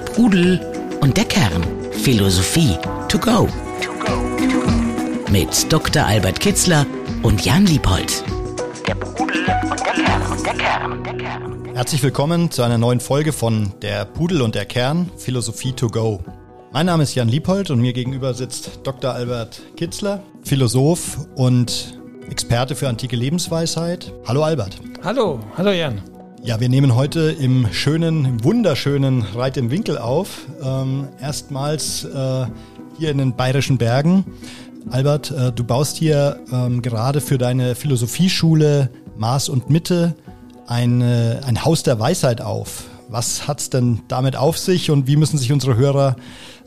Der Pudel und der Kern. Philosophie to go. Mit Dr. Albert Kitzler und Jan Liebold. Der Pudel und der Kern. Und der Kern. Der Kern. Herzlich willkommen zu einer neuen Folge von Der Pudel und der Kern. Philosophie to go. Mein Name ist Jan Liebold und mir gegenüber sitzt Dr. Albert Kitzler, Philosoph und Experte für antike Lebensweisheit. Hallo Albert. Hallo, hallo Jan. Ja, wir nehmen heute im schönen, wunderschönen Reit im Winkel auf. Ähm, erstmals äh, hier in den Bayerischen Bergen. Albert, äh, du baust hier ähm, gerade für deine Philosophieschule Maß und Mitte ein, äh, ein Haus der Weisheit auf. Was hat's denn damit auf sich und wie müssen sich unsere Hörer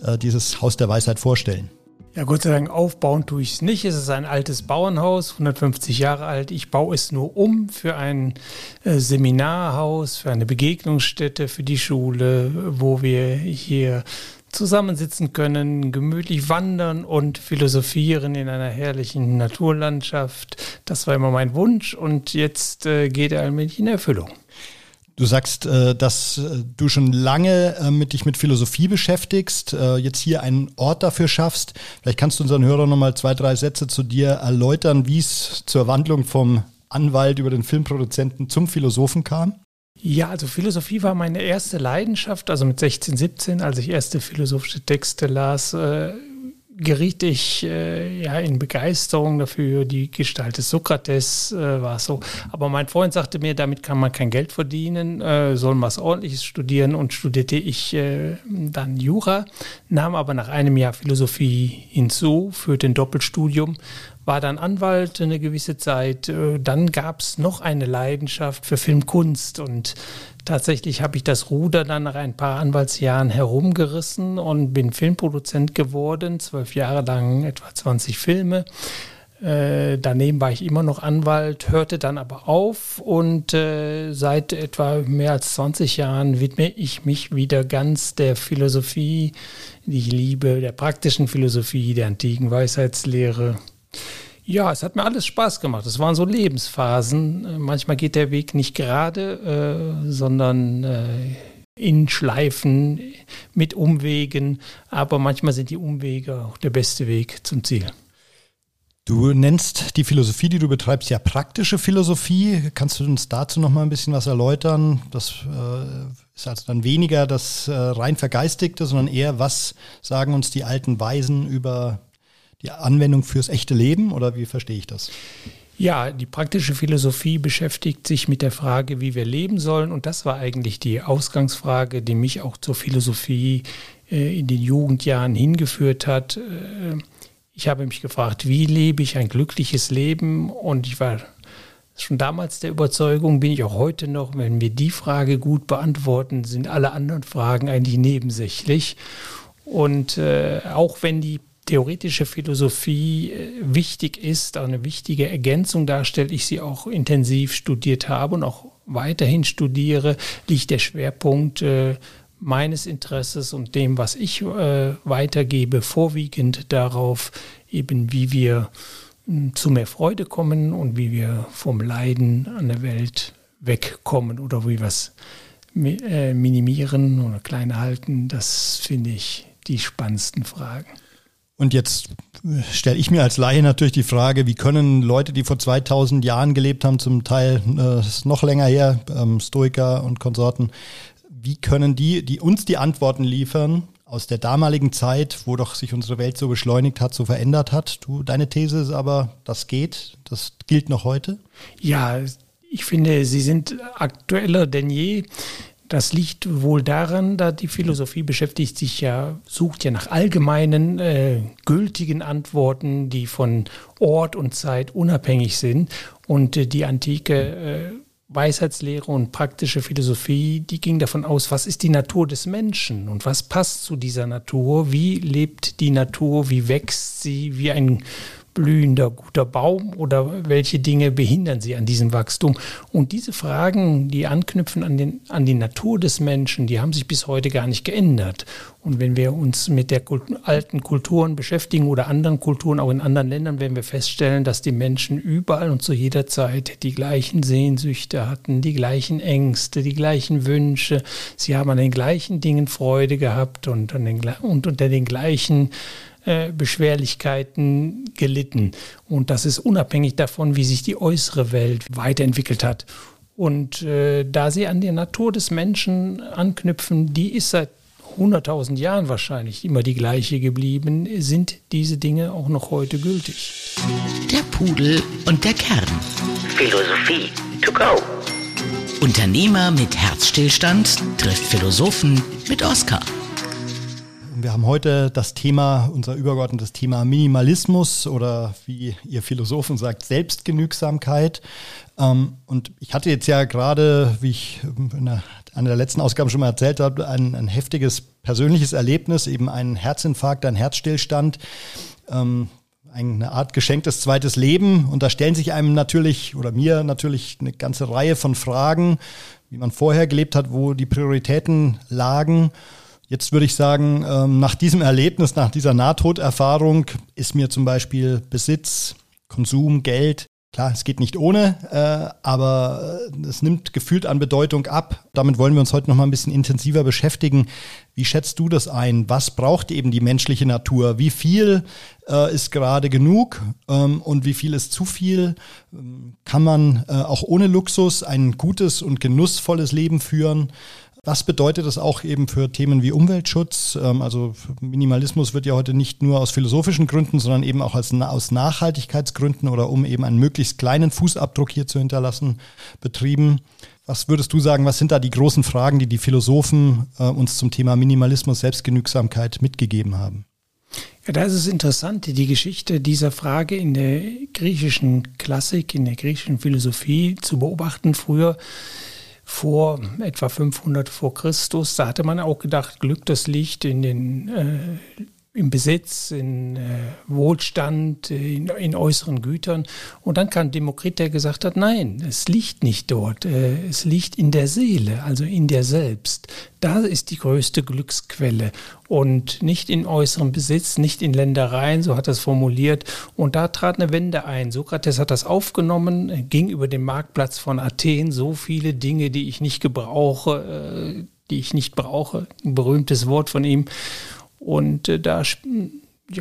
äh, dieses Haus der Weisheit vorstellen? Ja, Gott sei Dank aufbauen tue ich es nicht. Es ist ein altes Bauernhaus, 150 Jahre alt. Ich baue es nur um für ein äh, Seminarhaus, für eine Begegnungsstätte, für die Schule, wo wir hier zusammensitzen können, gemütlich wandern und philosophieren in einer herrlichen Naturlandschaft. Das war immer mein Wunsch und jetzt äh, geht er allmählich in Erfüllung. Du sagst, äh, dass äh, du schon lange äh, mit dich mit Philosophie beschäftigst, jetzt hier einen Ort dafür schaffst. Vielleicht kannst du unseren Hörern nochmal zwei, drei Sätze zu dir erläutern, wie es zur Wandlung vom Anwalt über den Filmproduzenten zum Philosophen kam. Ja, also Philosophie war meine erste Leidenschaft. Also mit 16, 17, als ich erste philosophische Texte las, geriet ich äh, ja in Begeisterung dafür. Die Gestalt des Sokrates äh, war so. Aber mein Freund sagte mir, damit kann man kein Geld verdienen, äh, soll was Ordentliches studieren und studierte ich äh, dann Jura, nahm aber nach einem Jahr Philosophie hinzu, für den Doppelstudium, war dann Anwalt eine gewisse Zeit. Äh, dann gab es noch eine Leidenschaft für Filmkunst und Tatsächlich habe ich das Ruder dann nach ein paar Anwaltsjahren herumgerissen und bin Filmproduzent geworden, zwölf Jahre lang etwa 20 Filme. Äh, daneben war ich immer noch Anwalt, hörte dann aber auf und äh, seit etwa mehr als 20 Jahren widme ich mich wieder ganz der Philosophie, die ich liebe, der praktischen Philosophie, der antiken Weisheitslehre. Ja, es hat mir alles Spaß gemacht. Es waren so Lebensphasen. Äh, manchmal geht der Weg nicht gerade, äh, sondern äh, in Schleifen, mit Umwegen. Aber manchmal sind die Umwege auch der beste Weg zum Ziel. Du nennst die Philosophie, die du betreibst, ja praktische Philosophie. Kannst du uns dazu noch mal ein bisschen was erläutern? Das äh, ist also dann weniger das äh, rein Vergeistigte, sondern eher, was sagen uns die alten Weisen über die Anwendung fürs echte Leben oder wie verstehe ich das? Ja, die praktische Philosophie beschäftigt sich mit der Frage, wie wir leben sollen. Und das war eigentlich die Ausgangsfrage, die mich auch zur Philosophie äh, in den Jugendjahren hingeführt hat. Äh, ich habe mich gefragt, wie lebe ich ein glückliches Leben? Und ich war schon damals der Überzeugung, bin ich auch heute noch, wenn wir die Frage gut beantworten, sind alle anderen Fragen eigentlich nebensächlich. Und äh, auch wenn die theoretische Philosophie äh, wichtig ist, eine wichtige Ergänzung darstellt, ich sie auch intensiv studiert habe und auch weiterhin studiere, liegt der Schwerpunkt äh, meines Interesses und dem, was ich äh, weitergebe, vorwiegend darauf, eben wie wir hm, zu mehr Freude kommen und wie wir vom Leiden an der Welt wegkommen oder wie wir es minimieren oder klein halten. Das finde ich die spannendsten Fragen. Und jetzt stelle ich mir als Laie natürlich die Frage, wie können Leute, die vor 2000 Jahren gelebt haben, zum Teil äh, noch länger her, ähm, Stoiker und Konsorten, wie können die, die uns die Antworten liefern aus der damaligen Zeit, wo doch sich unsere Welt so beschleunigt hat, so verändert hat? Du, deine These ist aber, das geht, das gilt noch heute? Ja, ich finde, sie sind aktueller denn je. Das liegt wohl daran, da die Philosophie beschäftigt sich ja, sucht ja nach allgemeinen, äh, gültigen Antworten, die von Ort und Zeit unabhängig sind. Und äh, die antike äh, Weisheitslehre und praktische Philosophie, die ging davon aus, was ist die Natur des Menschen und was passt zu dieser Natur, wie lebt die Natur, wie wächst sie, wie ein blühender, guter Baum oder welche Dinge behindern sie an diesem Wachstum? Und diese Fragen, die anknüpfen an, den, an die Natur des Menschen, die haben sich bis heute gar nicht geändert. Und wenn wir uns mit der Kult alten Kulturen beschäftigen oder anderen Kulturen, auch in anderen Ländern, werden wir feststellen, dass die Menschen überall und zu jeder Zeit die gleichen Sehnsüchte hatten, die gleichen Ängste, die gleichen Wünsche. Sie haben an den gleichen Dingen Freude gehabt und, an den, und unter den gleichen äh, Beschwerlichkeiten gelitten. Und das ist unabhängig davon, wie sich die äußere Welt weiterentwickelt hat. Und äh, da sie an der Natur des Menschen anknüpfen, die ist seit 100.000 Jahren wahrscheinlich immer die gleiche geblieben, sind diese Dinge auch noch heute gültig. Der Pudel und der Kern. Philosophie to go. Unternehmer mit Herzstillstand trifft Philosophen mit Oscar. Wir haben heute das Thema, unser übergeordnetes Thema Minimalismus oder wie ihr Philosophen sagt, Selbstgenügsamkeit. Ähm, und ich hatte jetzt ja gerade, wie ich in einer der letzten Ausgaben schon mal erzählt habe, ein, ein heftiges persönliches Erlebnis, eben ein Herzinfarkt, ein Herzstillstand. Ähm, eine Art geschenktes zweites Leben. Und da stellen sich einem natürlich oder mir natürlich eine ganze Reihe von Fragen, wie man vorher gelebt hat, wo die Prioritäten lagen. Jetzt würde ich sagen, ähm, nach diesem Erlebnis, nach dieser Nahtoderfahrung ist mir zum Beispiel Besitz, Konsum, Geld Klar, es geht nicht ohne, äh, aber äh, es nimmt gefühlt an Bedeutung ab. Damit wollen wir uns heute noch mal ein bisschen intensiver beschäftigen. Wie schätzt du das ein? Was braucht eben die menschliche Natur? Wie viel äh, ist gerade genug ähm, und wie viel ist zu viel? Ähm, kann man auch ohne Luxus ein gutes und genussvolles Leben führen? Was bedeutet das auch eben für Themen wie Umweltschutz? Ähm, also Minimalismus wird ja heute nicht nur aus philosophischen Gründen, sondern eben auch aus Nachhaltigkeitsgründen oder um eben einen möglichst kleinen Fußabdruck hier zu hinterlassen, betrieben. Was würdest du sagen, was sind da die großen Fragen, die die Philosophen äh, uns zum Thema Minimalismus, Selbstgenügsamkeit mitgegeben haben? Ja, da ist es interessant, die Geschichte dieser Frage in der griechischen Klassik, in der griechischen Philosophie zu beobachten. Früher vor etwa 500 vor Christus. Da hatte man auch gedacht, Glück, das liegt in den äh, im Besitz, in äh, Wohlstand, in, in, äußeren Gütern. Und dann kam Demokrit, der gesagt hat, nein, es liegt nicht dort, äh, es liegt in der Seele, also in der Selbst. Da ist die größte Glücksquelle und nicht in äußerem Besitz, nicht in Ländereien, so hat er es formuliert. Und da trat eine Wende ein. Sokrates hat das aufgenommen, ging über den Marktplatz von Athen, so viele Dinge, die ich nicht gebrauche, äh, die ich nicht brauche, ein berühmtes Wort von ihm. Und äh, da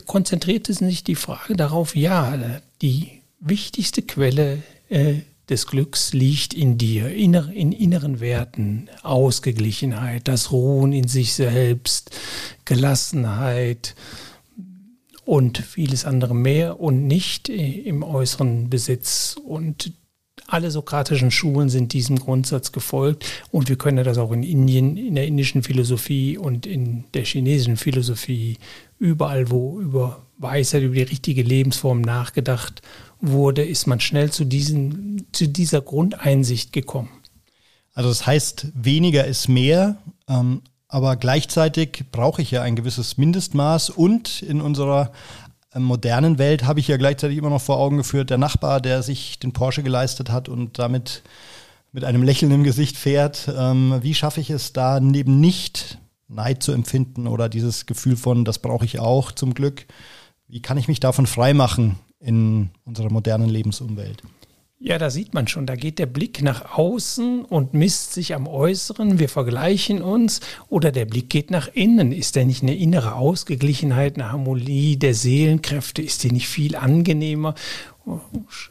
konzentrierte sich die Frage darauf, ja, die wichtigste Quelle äh, des Glücks liegt in dir, in inneren Werten, Ausgeglichenheit, das Ruhen in sich selbst, Gelassenheit und vieles andere mehr und nicht im äußeren Besitz. Und alle sokratischen Schulen sind diesem Grundsatz gefolgt und wir können das auch in Indien, in der indischen Philosophie und in der chinesischen Philosophie, überall wo über Weisheit, über die richtige Lebensform nachgedacht wurde, ist man schnell zu, diesen, zu dieser Grundeinsicht gekommen. Also das heißt, weniger ist mehr, ähm, aber gleichzeitig brauche ich ja ein gewisses Mindestmaß und in unserer modernen Welt habe ich ja gleichzeitig immer noch vor Augen geführt, der Nachbar, der sich den Porsche geleistet hat und damit mit einem Lächeln im Gesicht fährt. Ähm, wie schaffe ich es da neben nicht Neid zu empfinden oder dieses Gefühl von, das brauche ich auch zum Glück? Wie kann ich mich davon freimachen in unserer modernen Lebensumwelt? Ja, da sieht man schon, da geht der Blick nach außen und misst sich am Äußeren, wir vergleichen uns, oder der Blick geht nach innen. Ist der nicht eine innere Ausgeglichenheit, eine Harmonie der Seelenkräfte, ist die nicht viel angenehmer?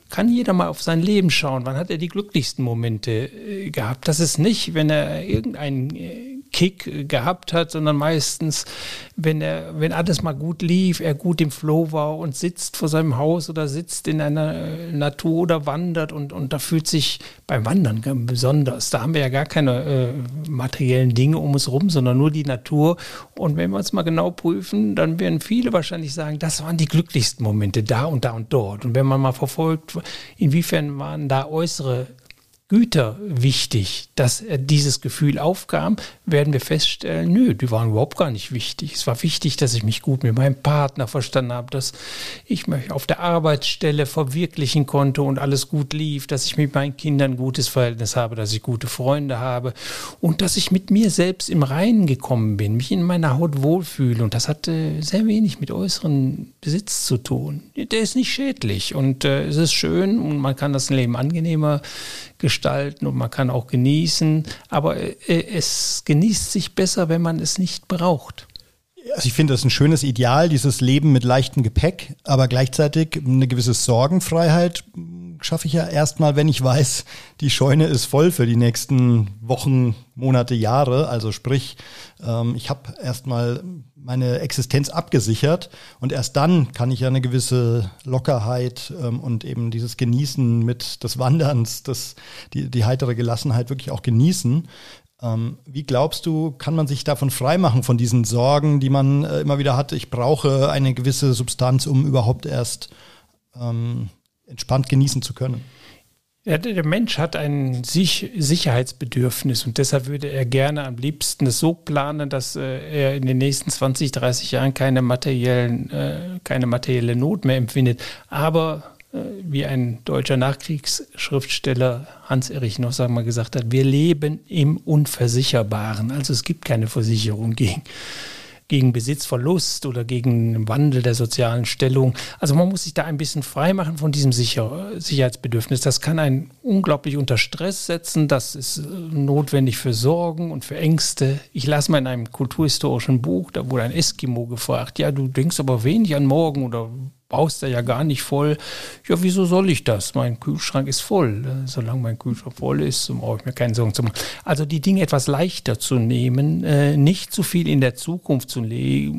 Kann jeder mal auf sein Leben schauen, wann hat er die glücklichsten Momente äh, gehabt? Das ist nicht, wenn er irgendeinen äh, Kick gehabt hat, sondern meistens, wenn er, wenn alles mal gut lief, er gut im Flow war und sitzt vor seinem Haus oder sitzt in einer äh, Natur oder wandert und, und da fühlt sich beim Wandern besonders. Da haben wir ja gar keine äh, materiellen Dinge um uns rum, sondern nur die Natur. Und wenn wir uns mal genau prüfen, dann werden viele wahrscheinlich sagen, das waren die glücklichsten Momente da und da und dort. Und wenn man mal verfolgt, inwiefern waren da äußere Güter wichtig, dass dieses Gefühl aufkam, werden wir feststellen, nö, die waren überhaupt gar nicht wichtig. Es war wichtig, dass ich mich gut mit meinem Partner verstanden habe, dass ich mich auf der Arbeitsstelle verwirklichen konnte und alles gut lief, dass ich mit meinen Kindern ein gutes Verhältnis habe, dass ich gute Freunde habe und dass ich mit mir selbst im Reinen gekommen bin, mich in meiner Haut wohlfühle. Und das hatte sehr wenig mit äußeren Besitz zu tun. Der ist nicht schädlich und äh, es ist schön und man kann das Leben angenehmer gestalten und man kann auch genießen, aber äh, es genießt sich besser, wenn man es nicht braucht. Also ich finde das ein schönes Ideal, dieses Leben mit leichtem Gepäck, aber gleichzeitig eine gewisse Sorgenfreiheit schaffe ich ja erstmal, wenn ich weiß, die Scheune ist voll für die nächsten Wochen, Monate, Jahre. Also sprich, ähm, ich habe erstmal meine Existenz abgesichert und erst dann kann ich ja eine gewisse Lockerheit ähm, und eben dieses Genießen mit des Wanderns, das, die, die heitere Gelassenheit wirklich auch genießen. Ähm, wie glaubst du, kann man sich davon freimachen, von diesen Sorgen, die man äh, immer wieder hat? Ich brauche eine gewisse Substanz, um überhaupt erst ähm, entspannt genießen zu können. Ja, der Mensch hat ein Sicherheitsbedürfnis und deshalb würde er gerne am liebsten es so planen, dass äh, er in den nächsten 20, 30 Jahren keine, materiellen, äh, keine materielle Not mehr empfindet. Aber wie ein deutscher Nachkriegsschriftsteller Hans-Erich noch mal gesagt hat, wir leben im Unversicherbaren. Also es gibt keine Versicherung gegen gegen Besitzverlust oder gegen Wandel der sozialen Stellung. Also man muss sich da ein bisschen frei machen von diesem Sicher Sicherheitsbedürfnis. Das kann einen unglaublich unter Stress setzen. Das ist äh, notwendig für Sorgen und für Ängste. Ich las mal in einem kulturhistorischen Buch, da wurde ein Eskimo gefragt, ja, du denkst aber wenig an morgen oder baust da ja gar nicht voll. Ja, wieso soll ich das? Mein Kühlschrank ist voll. Solange mein Kühlschrank voll ist, brauche ich mir keine Sorgen zu machen. Also die Dinge etwas leichter zu nehmen, äh, nicht zu viel in der Zukunft zu, le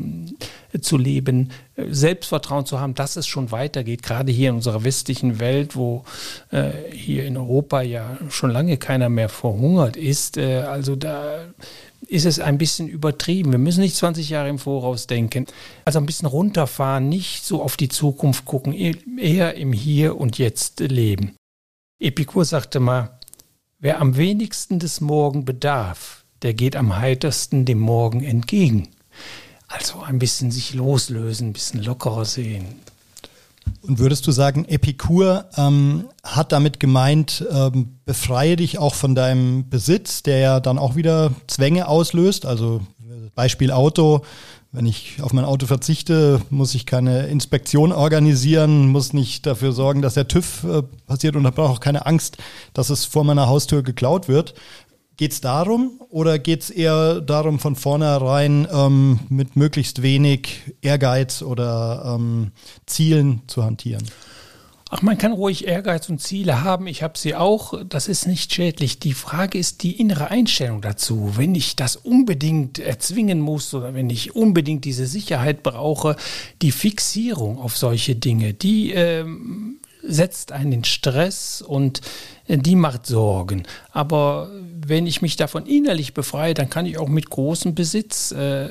zu leben, äh, Selbstvertrauen zu haben, dass es schon weitergeht, gerade hier in unserer westlichen Welt, wo äh, hier in Europa ja schon lange keiner mehr verhungert ist. also da ist es ein bisschen übertrieben. Wir müssen nicht 20 Jahre im Voraus denken. Also ein bisschen runterfahren, nicht so auf die Zukunft gucken, e-, eher im Hier und Jetzt leben. Epikur sagte mal, wer am wenigsten des Morgen bedarf, der geht am heitersten dem Morgen entgegen. Also ein bisschen sich loslösen, ein bisschen lockerer sehen. Und würdest du sagen, Epikur ähm, hat damit gemeint, ähm, befreie dich auch von deinem Besitz, der ja dann auch wieder Zwänge auslöst? Also Beispiel Auto, wenn ich auf mein Auto verzichte, muss ich keine Inspektion organisieren, muss nicht dafür sorgen, dass der TÜV äh, passiert und brauche auch keine Angst, dass es vor meiner Haustür geklaut wird. Geht es darum oder geht es eher darum, von vornherein ähm, mit möglichst wenig Ehrgeiz oder ähm, Zielen zu hantieren? Ach, man kann ruhig Ehrgeiz und Ziele haben. Ich habe sie auch. Das ist nicht schädlich. Die Frage ist die innere Einstellung dazu. Wenn ich das unbedingt erzwingen muss oder wenn ich unbedingt diese Sicherheit brauche, die Fixierung auf solche Dinge, die ähm, setzt einen in Stress und äh, die macht Sorgen. Aber wenn ich mich davon innerlich befreie, dann kann ich auch mit großem Besitz äh,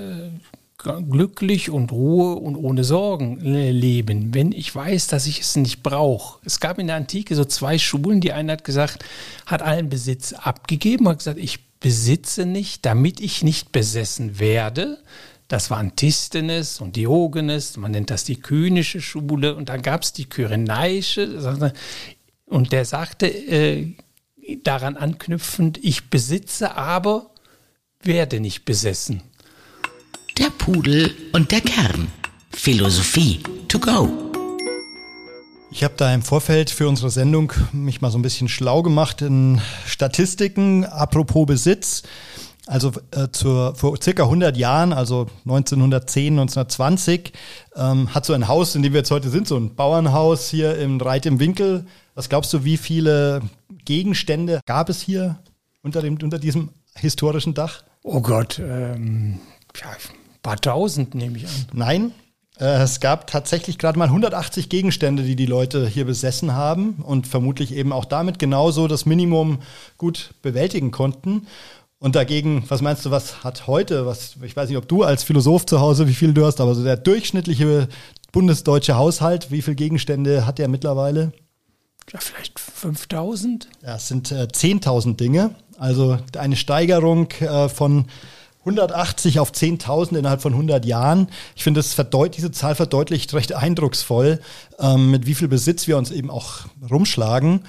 glücklich und Ruhe und ohne Sorgen leben, wenn ich weiß, dass ich es nicht brauche. Es gab in der Antike so zwei Schulen. Die eine hat gesagt, hat allen Besitz abgegeben, hat gesagt, ich besitze nicht, damit ich nicht besessen werde. Das war Antisthenes und Diogenes, man nennt das die kynische Schule. Und dann gab es die kyrenaische. Und der sagte äh, daran anknüpfend, ich besitze, aber werde nicht besessen. Der Pudel und der Kern. Philosophie to go. Ich habe da im Vorfeld für unsere Sendung mich mal so ein bisschen schlau gemacht in Statistiken. Apropos Besitz. Also äh, zur, vor circa 100 Jahren, also 1910, 1920, ähm, hat so ein Haus, in dem wir jetzt heute sind, so ein Bauernhaus hier im Reit im Winkel. Was glaubst du, wie viele Gegenstände gab es hier unter, dem, unter diesem historischen Dach? Oh Gott, ähm, ja, ein paar tausend nehme ich an. Nein, äh, es gab tatsächlich gerade mal 180 Gegenstände, die die Leute hier besessen haben und vermutlich eben auch damit genauso das Minimum gut bewältigen konnten. Und dagegen, was meinst du, was hat heute, was, ich weiß nicht, ob du als Philosoph zu Hause, wie viel du hast, aber so der durchschnittliche bundesdeutsche Haushalt, wie viele Gegenstände hat der mittlerweile? ja, vielleicht 5000? Ja, es sind äh, 10.000 Dinge. Also eine Steigerung äh, von 180 auf 10.000 innerhalb von 100 Jahren. Ich finde, diese Zahl verdeutlicht recht eindrucksvoll, ähm, mit wie viel Besitz wir uns eben auch rumschlagen.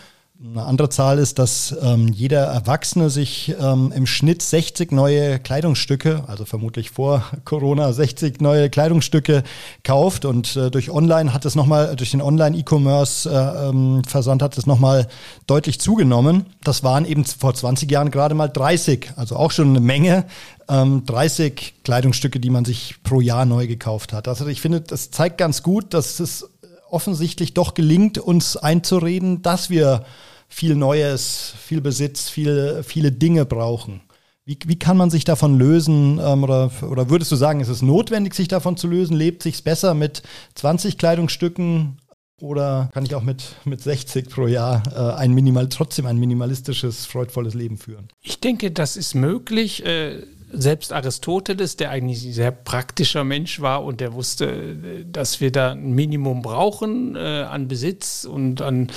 Eine andere Zahl ist, dass ähm, jeder Erwachsene sich ähm, im Schnitt 60 neue Kleidungsstücke, also vermutlich vor Corona 60 neue Kleidungsstücke kauft und äh, durch Online hat es nochmal, durch den Online-E-Commerce äh, ähm, Versand hat es nochmal deutlich zugenommen. Das waren eben vor 20 Jahren gerade mal 30, also auch schon eine Menge. 30 ähm, Kleidungsstücke, die man sich pro Jahr neu gekauft hat. Also ich finde, das zeigt ganz gut, dass es offensichtlich doch gelingt, uns einzureden, dass wir viel Neues, viel Besitz, viel, viele Dinge brauchen. Wie, wie kann man sich davon lösen? Ähm, oder, oder würdest du sagen, ist es notwendig, sich davon zu lösen? Lebt sich besser mit 20 Kleidungsstücken oder kann ich auch mit, mit 60 pro Jahr äh, ein Minimal, trotzdem ein minimalistisches, freudvolles Leben führen? Ich denke, das ist möglich. Äh selbst Aristoteles, der eigentlich ein sehr praktischer Mensch war und der wusste, dass wir da ein Minimum brauchen äh, an Besitz und an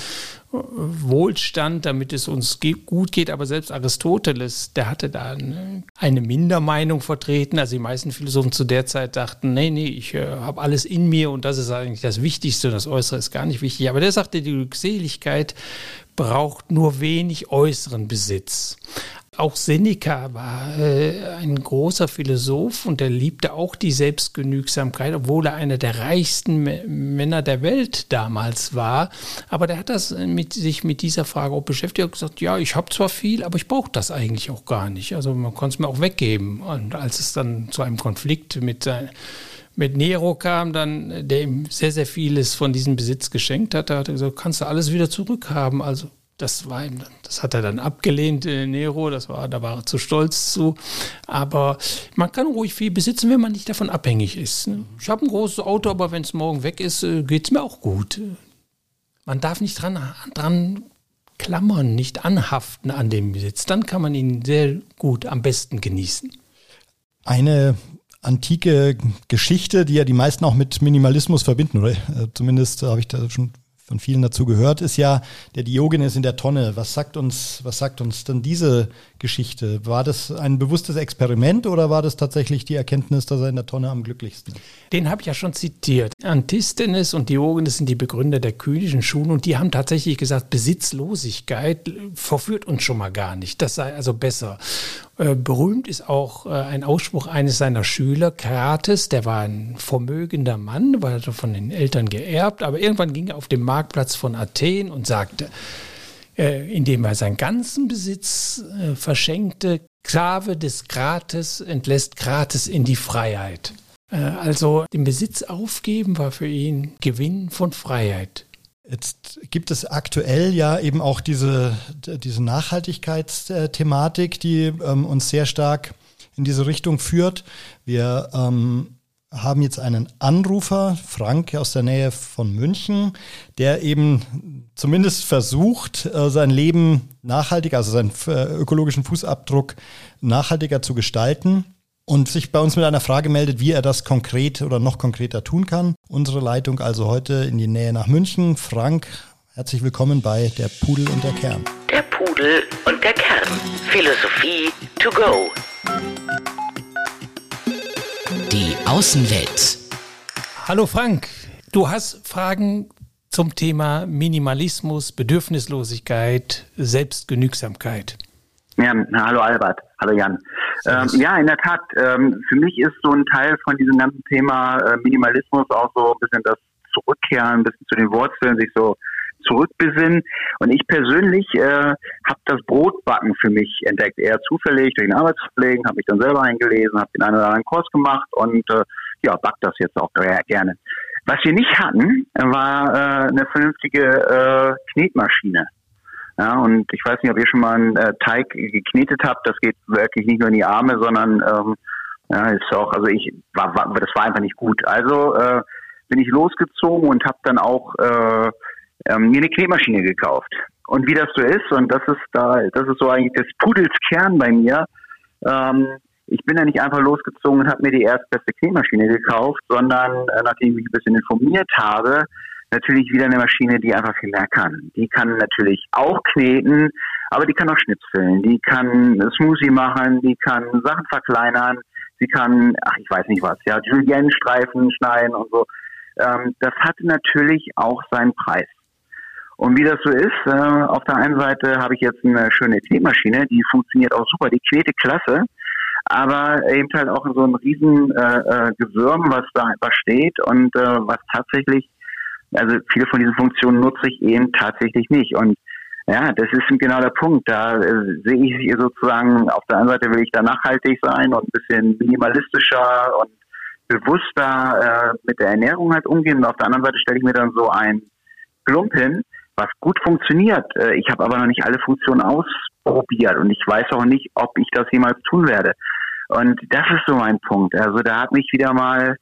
äh, Wohlstand, damit es uns ge gut geht. Aber selbst Aristoteles, der hatte da eine, Mindermeinung vertreten. Also die meisten Philosophen zu der Zeit dachten, nee, nee, ich äh, habe alles in mir und das ist eigentlich das Wichtigste das Äußere ist gar nicht wichtig. Aber der sagte, die Glückseligkeit braucht nur wenig äußeren Besitz. Auch Seneca war äh, ein großer Philosoph und er liebte auch die Selbstgenügsamkeit, obwohl er einer der reichsten Männer der Welt damals war. Aber der hat das mit, sich mit dieser Frage auch beschäftigt und gesagt, ja, ich habe zwar viel, aber ich brauche das eigentlich auch gar nicht. Also man konnte es mir auch weggeben. Und als es dann zu einem Konflikt mit mit Nero kam dann, der ihm sehr, sehr vieles von diesem Besitz geschenkt hat, da hat er gesagt, kannst du alles wieder zurückhaben. Also das war ihm, das hat er dann abgelehnt, äh, Nero, das war, da war er zu stolz zu. Aber man kann ruhig viel besitzen, wenn man nicht davon abhängig ist. Ne? Ich habe ein großes Auto, aber wenn es morgen weg ist, äh, geht es mir auch gut. Man darf nicht dran, dran klammern, nicht anhaften an dem Besitz. Dann kann man ihn sehr gut am besten genießen. Eine antike Geschichte, die ja die meisten auch mit Minimalismus verbinden, oder äh, zumindest habe ich da schon von vielen dazu gehört, ist ja der Diogenes in der Tonne. Was sagt uns, was sagt uns denn diese Geschichte? War das ein bewusstes Experiment oder war das tatsächlich die Erkenntnis, dass er in der Tonne am glücklichsten ist? Den habe ich ja schon zitiert. Antisthenes und Diogenes sind die Begründer der kynischen Schule und die haben tatsächlich gesagt, Besitzlosigkeit verführt uns schon mal gar nicht. Das sei also besser. Äh, berühmt ist auch äh, ein Ausspruch eines seiner Schüler, Krates, der war ein vermögender Mann, war von den Eltern geerbt, aber irgendwann ging er auf den Marktplatz von Athen und sagte, äh, indem er seinen ganzen Besitz verschenkte, Sklave des Krates entlässt Krates in die Freiheit. Also den Besitz aufgeben war für ihn Gewinn von Freiheit. Jetzt gibt es aktuell ja eben auch diese, diese Nachhaltigkeitsthematik, die ähm, uns sehr stark in diese Richtung führt. Wir ähm, haben jetzt einen Anrufer, Frank aus der Nähe von München, der eben zumindest versucht, äh, sein Leben nachhaltig, also seinen äh, ökologischen Fußabdruck nachhaltiger zu gestalten und sich bei uns mit einer Frage meldet, wie er das konkret oder noch konkreter tun kann. Unsere Leitung also heute in die Nähe nach München. Frank, herzlich willkommen bei Der Pudel und der Kern. Der Pudel und der Kern. Philosophie to go. Die Außenwelt. Hallo Frank, du hast Fragen zum Thema Minimalismus, Bedürfnislosigkeit, Selbstgenügsamkeit. Ja, hallo Albert, hallo Jan. Ähm, ja, in der Tat. Ähm, für mich ist so ein Teil von diesem ganzen Thema äh, Minimalismus auch so ein bisschen das Zurückkehren, ein bisschen zu den Wurzeln, sich so zurückbesinnen. Und ich persönlich äh, habe das Brotbacken für mich entdeckt, eher zufällig durch den Arbeitskollegen, habe mich dann selber eingelesen, habe den einen oder anderen Kurs gemacht und äh, ja, back das jetzt auch gerne. Was wir nicht hatten, war äh, eine vernünftige äh, Knetmaschine. Ja, und ich weiß nicht, ob ihr schon mal einen äh, Teig geknetet habt. Das geht wirklich nicht nur in die Arme, sondern ähm, ja, ist auch, also ich war, war das war einfach nicht gut. Also äh, bin ich losgezogen und habe dann auch äh, ähm, mir eine Knetmaschine gekauft. Und wie das so ist, und das ist da, das ist so eigentlich des Pudels Kern bei mir. Ähm, ich bin da nicht einfach losgezogen und habe mir die erstbeste Knetmaschine gekauft, sondern äh, nachdem ich mich ein bisschen informiert habe, natürlich wieder eine Maschine, die einfach viel mehr kann. Die kann natürlich auch kneten, aber die kann auch Schnitzeln, die kann Smoothie machen, die kann Sachen verkleinern, sie kann, ach ich weiß nicht was, ja, Julienne-Streifen schneiden und so. Ähm, das hat natürlich auch seinen Preis. Und wie das so ist, äh, auf der einen Seite habe ich jetzt eine schöne Knetmaschine, die funktioniert auch super, die knete klasse, aber eben halt auch so ein riesen äh, äh, Gewürm, was da einfach steht und äh, was tatsächlich, also viele von diesen Funktionen nutze ich eben tatsächlich nicht. Und ja, das ist genau der Punkt. Da äh, sehe ich sozusagen, auf der einen Seite will ich da nachhaltig sein und ein bisschen minimalistischer und bewusster äh, mit der Ernährung halt umgehen. Und auf der anderen Seite stelle ich mir dann so ein Klump hin, was gut funktioniert. Äh, ich habe aber noch nicht alle Funktionen ausprobiert und ich weiß auch nicht, ob ich das jemals tun werde. Und das ist so mein Punkt. Also da hat mich wieder mal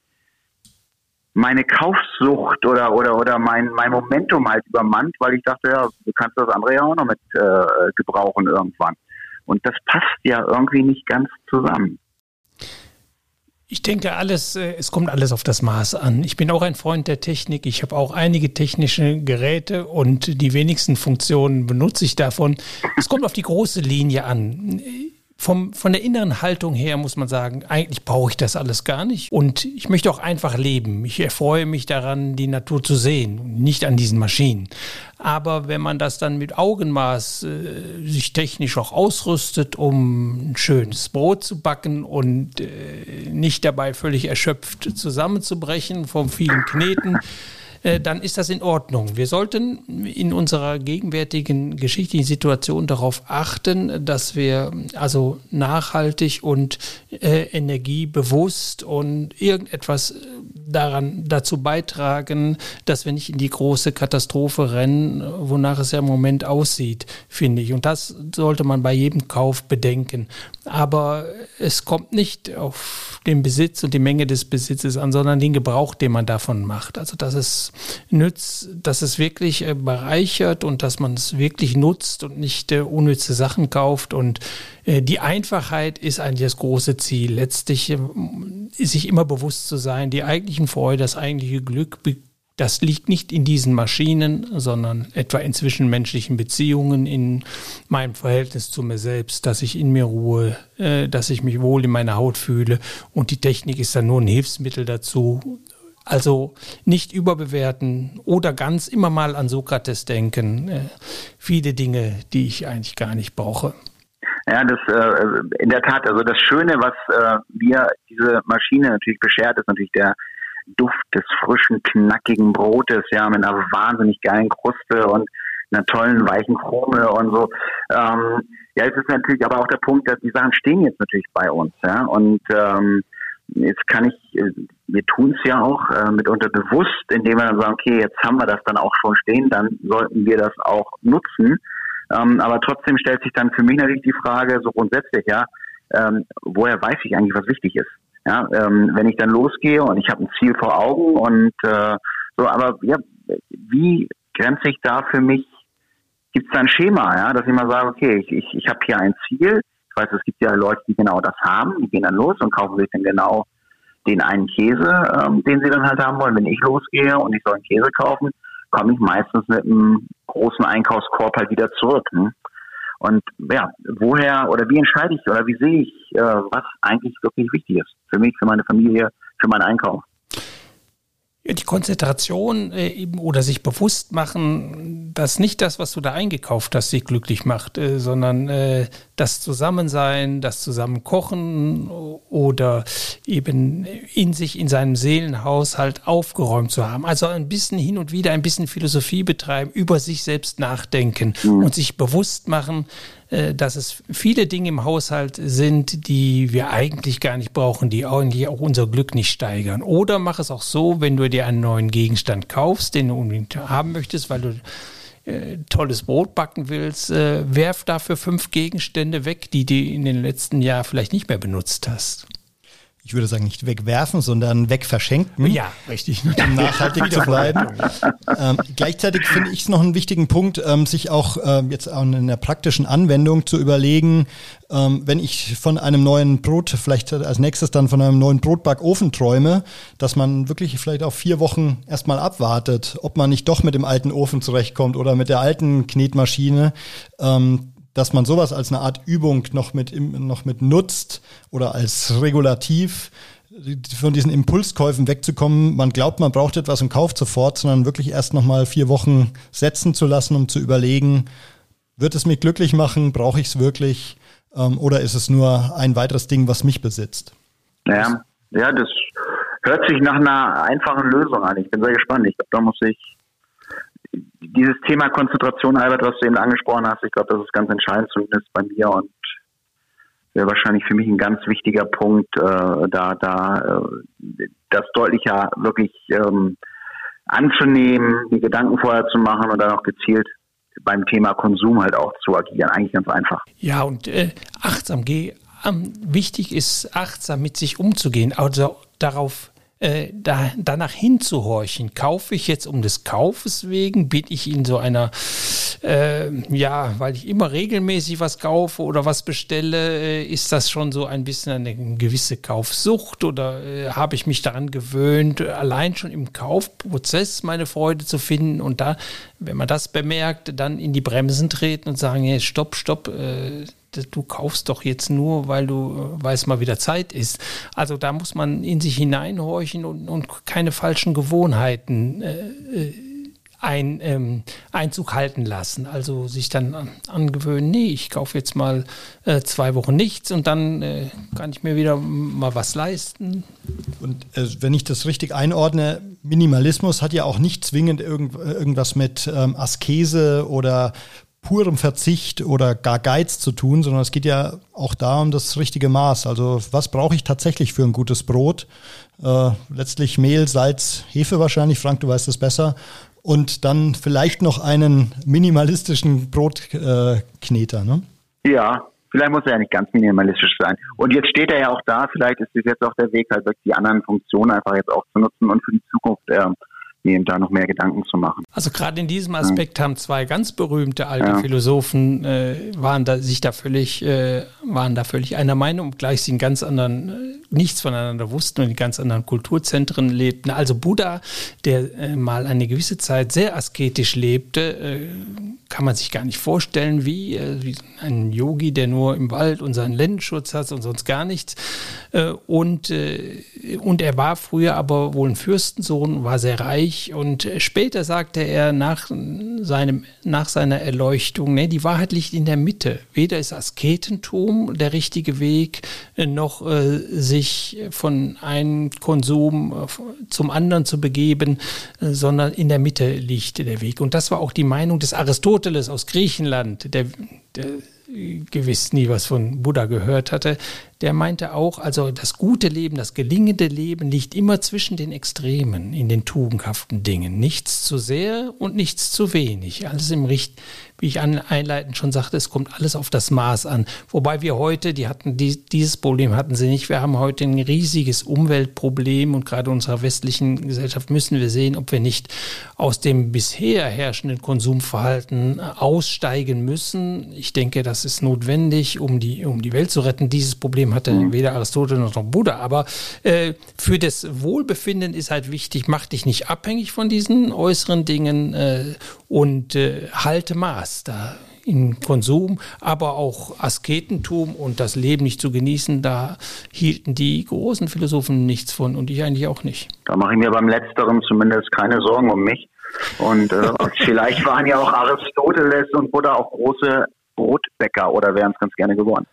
meine Kaufsucht oder oder oder mein mein Momentum halt übermannt, weil ich dachte, ja, du kannst das andere ja auch noch mit äh, gebrauchen irgendwann. Und das passt ja irgendwie nicht ganz zusammen. Ich denke, alles, äh, es kommt alles auf das Maß an. Ich bin auch ein Freund der Technik. Ich habe auch einige technische Geräte und die wenigsten Funktionen benutze ich davon. Es kommt auf die große Linie an vom, von der inneren Haltung her muss man sagen, eigentlich brauche ich das alles gar nicht. Und ich möchte auch einfach leben. Ich erfreue mich daran, die Natur zu sehen, nicht an diesen Maschinen. Aber wenn man das dann mit Augenmaß äh, sich technisch auch ausrüstet, um ein schönes Brot zu backen und äh, nicht dabei völlig erschöpft zusammenzubrechen vom vielen Kneten, dann ist das in Ordnung. Wir sollten in unserer gegenwärtigen geschichtlichen Situation darauf achten, dass wir also nachhaltig und äh, energiebewusst und irgendetwas äh, daran dazu beitragen, dass wir nicht in die große Katastrophe rennen, wonach es ja im Moment aussieht, finde ich. Und das sollte man bei jedem Kauf bedenken. Aber es kommt nicht auf den Besitz und die Menge des Besitzes an, sondern den Gebrauch, den man davon macht. Also dass es nützt, dass es wirklich äh, bereichert und dass man es wirklich nutzt und nicht äh, unnütze Sachen kauft. Und äh, die Einfachheit ist eigentlich das große Ziel. Letztlich äh, sich immer bewusst zu sein, die eigentlichen Freude, das eigentliche Glück das liegt nicht in diesen Maschinen, sondern etwa in zwischenmenschlichen Beziehungen, in meinem Verhältnis zu mir selbst, dass ich in mir ruhe, dass ich mich wohl in meiner Haut fühle. Und die Technik ist dann nur ein Hilfsmittel dazu. Also nicht überbewerten oder ganz immer mal an Sokrates denken. Äh, viele Dinge, die ich eigentlich gar nicht brauche. Ja, das äh, in der Tat, also das Schöne, was äh, mir diese Maschine natürlich beschert, ist natürlich der Duft des frischen, knackigen Brotes, ja, mit einer wahnsinnig geilen Kruste und einer tollen, weichen Krone und so. Ähm, ja, es ist natürlich aber auch der Punkt, dass die Sachen stehen jetzt natürlich bei uns, ja, und ähm, jetzt kann ich, äh, wir tun es ja auch äh, mitunter bewusst, indem wir dann sagen, okay, jetzt haben wir das dann auch schon stehen, dann sollten wir das auch nutzen. Ähm, aber trotzdem stellt sich dann für mich natürlich die Frage, so grundsätzlich, ja, ähm, woher weiß ich eigentlich, was wichtig ist? Ja, ähm, wenn ich dann losgehe und ich habe ein Ziel vor Augen und äh, so, aber ja, wie grenze ich da für mich? Gibt es da ein Schema, ja, dass ich mal sage, okay, ich, ich, ich habe hier ein Ziel. Ich weiß, es gibt ja Leute, die genau das haben, die gehen dann los und kaufen sich dann genau den einen Käse, ähm, den sie dann halt haben wollen. Wenn ich losgehe und ich soll einen Käse kaufen, komme ich meistens mit einem großen Einkaufskorb halt wieder zurück. Ne? Und ja, woher oder wie entscheide ich oder wie sehe ich, äh, was eigentlich wirklich wichtig ist für mich, für meine Familie, für meinen Einkauf? Die Konzentration äh, eben oder sich bewusst machen, dass nicht das, was du da eingekauft hast, dich glücklich macht, äh, sondern äh, das Zusammensein, das Zusammenkochen oder eben in sich, in seinem Seelenhaushalt aufgeräumt zu haben. Also ein bisschen hin und wieder ein bisschen Philosophie betreiben, über sich selbst nachdenken mhm. und sich bewusst machen, äh, dass es viele Dinge im Haushalt sind, die wir eigentlich gar nicht brauchen, die eigentlich auch unser Glück nicht steigern. Oder mach es auch so, wenn du dir einen neuen Gegenstand kaufst, den du unbedingt haben möchtest, weil du äh, tolles Brot backen willst, äh, werf dafür fünf Gegenstände weg, die du in den letzten Jahren vielleicht nicht mehr benutzt hast. Ich würde sagen, nicht wegwerfen, sondern wegverschenken. Ja, richtig. Um nachhaltig zu bleiben. ähm, gleichzeitig finde ich es noch einen wichtigen Punkt, ähm, sich auch ähm, jetzt auch in der praktischen Anwendung zu überlegen, ähm, wenn ich von einem neuen Brot, vielleicht als nächstes dann von einem neuen Brotbackofen träume, dass man wirklich vielleicht auch vier Wochen erstmal abwartet, ob man nicht doch mit dem alten Ofen zurechtkommt oder mit der alten Knetmaschine. Ähm, dass man sowas als eine Art Übung noch mit, noch mit nutzt oder als Regulativ von diesen Impulskäufen wegzukommen. Man glaubt, man braucht etwas und kauft sofort, sondern wirklich erst nochmal vier Wochen setzen zu lassen, um zu überlegen, wird es mich glücklich machen, brauche ich es wirklich ähm, oder ist es nur ein weiteres Ding, was mich besitzt? Ja, ja, das hört sich nach einer einfachen Lösung an. Ich bin sehr gespannt. Ich glaube, da muss ich dieses Thema Konzentration, Albert, was du eben angesprochen hast, ich glaube, das ist ganz entscheidend, zumindest bei mir und wäre wahrscheinlich für mich ein ganz wichtiger Punkt, äh, da, da äh, das deutlicher wirklich ähm, anzunehmen, die Gedanken vorher zu machen und dann auch gezielt beim Thema Konsum halt auch zu agieren. Eigentlich ganz einfach. Ja, und äh, achtsam, geh, ähm, wichtig ist, achtsam mit sich umzugehen, also darauf äh, da, danach hinzuhorchen. Kaufe ich jetzt um des Kaufes wegen? Bin ich in so einer, äh, ja, weil ich immer regelmäßig was kaufe oder was bestelle, äh, ist das schon so ein bisschen eine gewisse Kaufsucht oder äh, habe ich mich daran gewöhnt, allein schon im Kaufprozess meine Freude zu finden und da, wenn man das bemerkt, dann in die Bremsen treten und sagen, hey, stopp, stopp, äh, du kaufst doch jetzt nur, weil du weißt mal wieder Zeit ist. Also da muss man in sich hineinhorchen und, und keine falschen Gewohnheiten äh, äh, ein, ähm, Einzug halten lassen. Also sich dann an, angewöhnen, nee, ich kaufe jetzt mal äh, zwei Wochen nichts und dann äh, kann ich mir wieder mal was leisten. Und äh, wenn ich das richtig einordne, Minimalismus hat ja auch nicht zwingend irgend, irgendwas mit ähm, Askese oder purem Verzicht oder gar Geiz zu tun, sondern es geht ja auch da um das richtige Maß. Also was brauche ich tatsächlich für ein gutes Brot? Äh, letztlich Mehl, Salz, Hefe wahrscheinlich. Frank, du weißt es besser. Und dann vielleicht noch einen minimalistischen Brotkneter, äh, ne? Ja, vielleicht muss er ja nicht ganz minimalistisch sein. Und jetzt steht er ja auch da, vielleicht ist es jetzt auch der Weg, halt wirklich die anderen Funktionen einfach jetzt auch zu nutzen und für die Zukunft äh, mir da noch mehr Gedanken zu machen. Also gerade in diesem Aspekt ja. haben zwei ganz berühmte alte ja. Philosophen äh, waren da sich da völlig äh, waren da völlig einer Meinung, obgleich sie in ganz anderen äh, nichts voneinander wussten und in ganz anderen Kulturzentren lebten. Also Buddha, der äh, mal eine gewisse Zeit sehr asketisch lebte, äh, kann man sich gar nicht vorstellen, wie, äh, wie ein Yogi, der nur im Wald und seinen Lendenschutz hat und sonst gar nichts. und und er war früher aber wohl ein Fürstensohn, war sehr reich und später sagte er nach seinem, nach seiner Erleuchtung, nee, die Wahrheit liegt in der Mitte. Weder ist Asketentum der richtige Weg, noch äh, sich von einem Konsum äh, zum anderen zu begeben, äh, sondern in der Mitte liegt der Weg. Und das war auch die Meinung des Aristoteles aus Griechenland, der, der gewiss nie was von Buddha gehört hatte, der meinte auch, also das gute Leben, das gelingende Leben liegt immer zwischen den Extremen, in den tugendhaften Dingen. Nichts zu sehr und nichts zu wenig. Alles im Richt, wie ich einleitend schon sagte, es kommt alles auf das Maß an. Wobei wir heute, die hatten die, dieses Problem hatten sie nicht. Wir haben heute ein riesiges Umweltproblem und gerade in unserer westlichen Gesellschaft müssen wir sehen, ob wir nicht aus dem bisher herrschenden Konsumverhalten aussteigen müssen. Ich denke, das ist notwendig, um die, um die Welt zu retten. Dieses Problem hatte mhm. weder Aristoteles noch Buddha. Aber äh, für das Wohlbefinden ist halt wichtig, mach dich nicht abhängig von diesen äußeren Dingen äh, und äh, halte Maß da in Konsum, aber auch Asketentum und das Leben nicht zu genießen, da hielten die großen Philosophen nichts von und ich eigentlich auch nicht. Da mache ich mir beim Letzteren zumindest keine Sorgen um mich. Und äh, vielleicht waren ja auch Aristoteles und Buddha auch große Brotbäcker oder wären es ganz gerne geworden.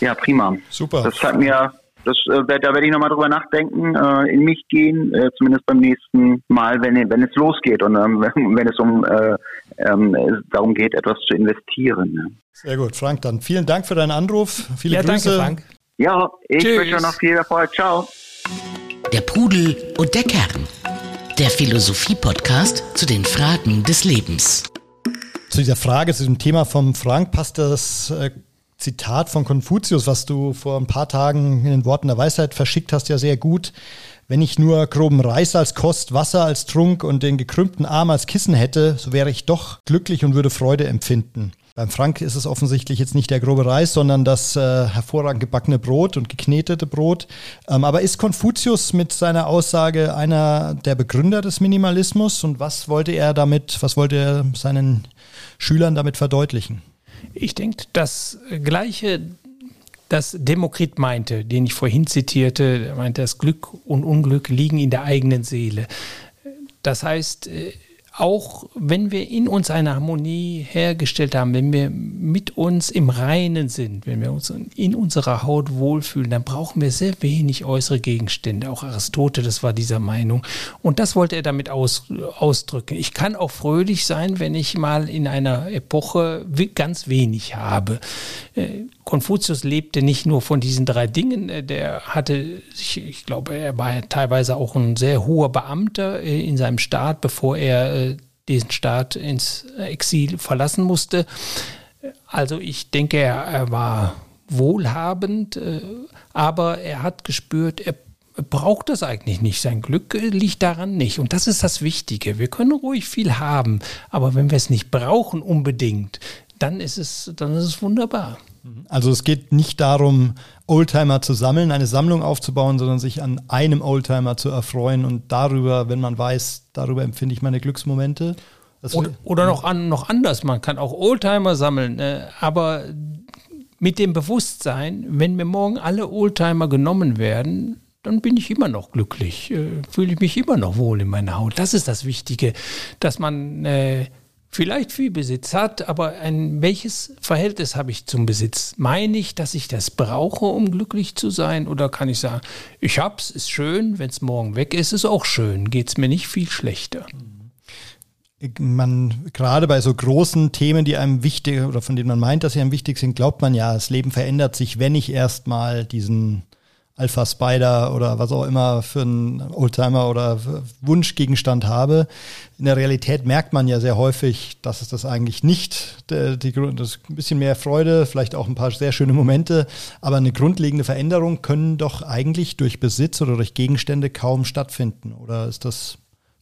Ja, prima. Super. Das hat mir, das, äh, da werde ich nochmal drüber nachdenken, äh, in mich gehen, äh, zumindest beim nächsten Mal, wenn, wenn es losgeht und ähm, wenn es um äh, ähm, darum geht, etwas zu investieren. Ne? Sehr gut, Frank, dann vielen Dank für deinen Anruf. Viele ja, Grüße. Danke, Frank. Ja, ich Tschüss. wünsche noch viel Erfolg. Ciao. Der Pudel und der Kern. Der Philosophie-Podcast zu den Fragen des Lebens zu dieser Frage, zu diesem Thema vom Frank passt das äh, Zitat von Konfuzius, was du vor ein paar Tagen in den Worten der Weisheit verschickt hast, ja sehr gut. Wenn ich nur groben Reis als Kost, Wasser als Trunk und den gekrümmten Arm als Kissen hätte, so wäre ich doch glücklich und würde Freude empfinden. Beim Frank ist es offensichtlich jetzt nicht der grobe Reis, sondern das äh, hervorragend gebackene Brot und geknetete Brot. Ähm, aber ist Konfuzius mit seiner Aussage einer der Begründer des Minimalismus und was wollte er damit, was wollte er seinen Schülern damit verdeutlichen? Ich denke, das Gleiche, das Demokrit meinte, den ich vorhin zitierte, er meinte, das Glück und Unglück liegen in der eigenen Seele. Das heißt, äh, auch wenn wir in uns eine Harmonie hergestellt haben, wenn wir mit uns im Reinen sind, wenn wir uns in unserer Haut wohlfühlen, dann brauchen wir sehr wenig äußere Gegenstände. Auch Aristoteles war dieser Meinung. Und das wollte er damit aus, ausdrücken. Ich kann auch fröhlich sein, wenn ich mal in einer Epoche ganz wenig habe. Äh, Konfuzius lebte nicht nur von diesen drei Dingen, äh, der hatte, ich, ich glaube, er war teilweise auch ein sehr hoher Beamter äh, in seinem Staat, bevor er diesen Staat ins Exil verlassen musste. Also ich denke, er, er war wohlhabend, aber er hat gespürt, er braucht das eigentlich nicht. Sein Glück liegt daran nicht. Und das ist das Wichtige. Wir können ruhig viel haben, aber wenn wir es nicht brauchen unbedingt, dann ist es, dann ist es wunderbar. Also es geht nicht darum, Oldtimer zu sammeln, eine Sammlung aufzubauen, sondern sich an einem Oldtimer zu erfreuen und darüber, wenn man weiß, darüber empfinde ich meine Glücksmomente. Oder, oder, noch, an, noch anders, man kann auch Oldtimer sammeln, äh, aber mit dem Bewusstsein, wenn mir morgen alle Oldtimer genommen werden, dann bin ich immer noch glücklich, äh, fühle ich mich immer noch wohl in meiner Haut. Das ist das Wichtige, dass man äh, vielleicht viel Besitz hat, aber ein, welches Verhältnis habe ich zum Besitz? Meine ich, dass ich das brauche, um glücklich zu sein? Oder kann ich sagen, ich hab's, ist schön, wenn es morgen weg ist, ist auch schön, geht es mir nicht viel schlechter? Man, gerade bei so großen Themen, die einem wichtig oder von denen man meint, dass sie einem wichtig sind, glaubt man ja, das Leben verändert sich, wenn ich erstmal diesen Alpha Spider oder was auch immer für einen Oldtimer oder Wunschgegenstand habe. In der Realität merkt man ja sehr häufig, dass es das eigentlich nicht, die, das ein bisschen mehr Freude, vielleicht auch ein paar sehr schöne Momente, aber eine grundlegende Veränderung können doch eigentlich durch Besitz oder durch Gegenstände kaum stattfinden. Oder ist das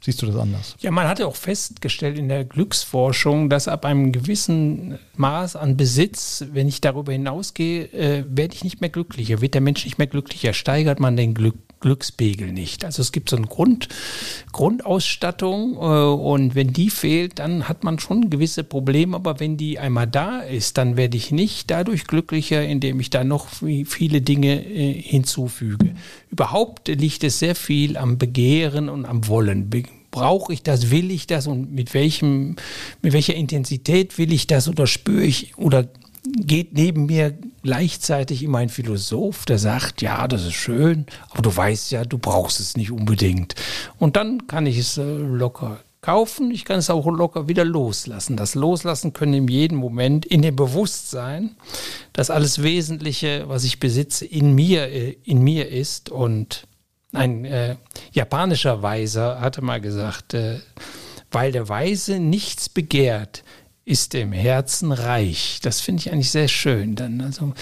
Siehst du das anders? Ja, man hat ja auch festgestellt in der Glücksforschung, dass ab einem gewissen Maß an Besitz, wenn ich darüber hinausgehe, äh, werde ich nicht mehr glücklicher, wird der Mensch nicht mehr glücklicher, steigert man den Glück, Glückspegel nicht. Also es gibt so eine Grund, Grundausstattung äh, und wenn die fehlt, dann hat man schon gewisse Probleme, aber wenn die einmal da ist, dann werde ich nicht dadurch glücklicher, indem ich da noch viele Dinge äh, hinzufüge. Überhaupt liegt es sehr viel am Begehren und am Wollen brauche ich das, will ich das und mit welchem, mit welcher Intensität will ich das oder spüre ich oder geht neben mir gleichzeitig immer ein Philosoph, der sagt, ja, das ist schön, aber du weißt ja, du brauchst es nicht unbedingt. Und dann kann ich es äh, locker kaufen, ich kann es auch locker wieder loslassen. Das Loslassen können in jedem Moment in dem Bewusstsein, dass alles Wesentliche, was ich besitze, in mir, äh, in mir ist und ein äh, japanischer Weiser hatte mal gesagt, äh, weil der Weise nichts begehrt, ist im Herzen reich. Das finde ich eigentlich sehr schön. Dann also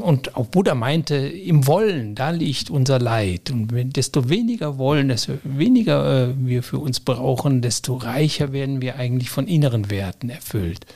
und auch Buddha meinte, im Wollen, da liegt unser Leid. Und desto weniger wollen, desto weniger äh, wir für uns brauchen, desto reicher werden wir eigentlich von inneren Werten erfüllt.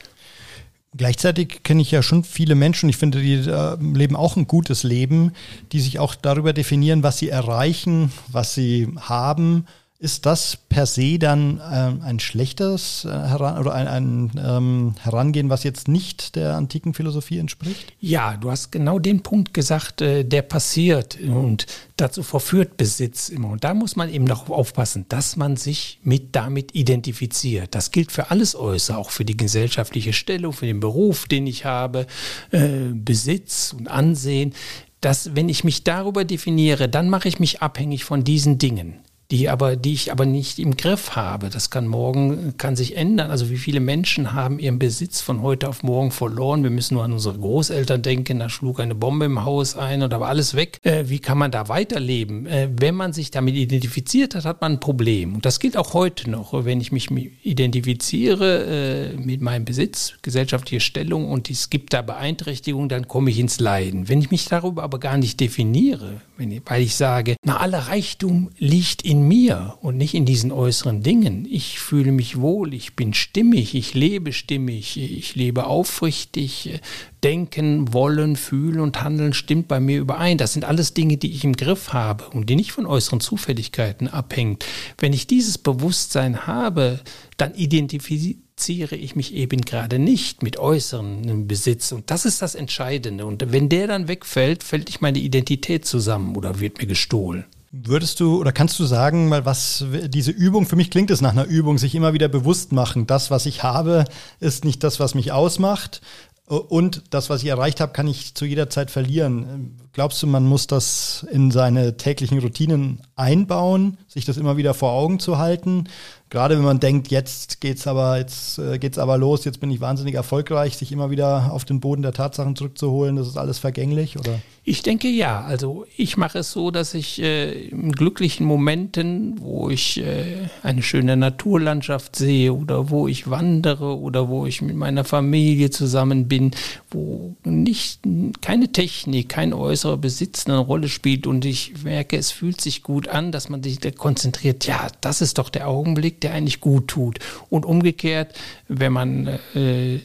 Gleichzeitig kenne ich ja schon viele Menschen, ich finde, die äh, leben auch ein gutes Leben, die sich auch darüber definieren, was sie erreichen, was sie haben ist das per se dann ähm, ein schlechtes äh, Heran oder ein, ein ähm, Herangehen, was jetzt nicht der antiken Philosophie entspricht? Ja, du hast genau den Punkt gesagt, äh, der passiert und dazu verführt Besitz immer. Und da muss man eben noch aufpassen, dass man sich mit damit identifiziert. Das gilt für alles Äußere, auch für die gesellschaftliche Stellung, für den Beruf, den ich habe, äh, Besitz und Ansehen. Dass, wenn ich mich darüber definiere, dann mache ich mich abhängig von diesen Dingen die aber, die ich aber nicht im Griff habe. Das kann morgen, kann sich ändern. Also wie viele Menschen haben ihren Besitz von heute auf morgen verloren? Wir müssen nur an unsere Großeltern denken, da schlug eine Bombe im Haus ein und da war alles weg. Äh, wie kann man da weiterleben? Äh, wenn man sich damit identifiziert hat, hat man ein Problem. Und das gilt auch heute noch. Wenn ich mich identifiziere äh, mit meinem Besitz, gesellschaftliche Stellung und es gibt da Beeinträchtigungen, dann komme ich ins Leiden. Wenn ich mich darüber aber gar nicht definiere, weil ich sage, na, aller Reichtum liegt in mir und nicht in diesen äußeren Dingen. Ich fühle mich wohl, ich bin stimmig, ich lebe stimmig, ich lebe aufrichtig, denken, wollen, fühlen und handeln stimmt bei mir überein. Das sind alles Dinge, die ich im Griff habe und die nicht von äußeren Zufälligkeiten abhängt. Wenn ich dieses Bewusstsein habe, dann identifiziere identifiziere ich mich eben gerade nicht mit äußeren Besitz. Und das ist das Entscheidende. Und wenn der dann wegfällt, fällt ich meine Identität zusammen oder wird mir gestohlen. Würdest du oder kannst du sagen, mal was diese Übung, für mich klingt es nach einer Übung, sich immer wieder bewusst machen, das, was ich habe, ist nicht das, was mich ausmacht. Und das, was ich erreicht habe, kann ich zu jeder Zeit verlieren. Glaubst du, man muss das in seine täglichen Routinen einbauen, sich das immer wieder vor Augen zu halten? Gerade wenn man denkt, jetzt geht's aber, jetzt äh, geht's aber los, jetzt bin ich wahnsinnig erfolgreich, sich immer wieder auf den Boden der Tatsachen zurückzuholen, das ist alles vergänglich, oder? Ich denke ja. Also ich mache es so, dass ich äh, in glücklichen Momenten, wo ich äh, eine schöne Naturlandschaft sehe oder wo ich wandere oder wo ich mit meiner Familie zusammen bin, wo nicht keine Technik, kein äußerer Besitz eine Rolle spielt und ich merke, es fühlt sich gut an, dass man sich da konzentriert. Ja, das ist doch der Augenblick, der eigentlich gut tut. Und umgekehrt, wenn man äh,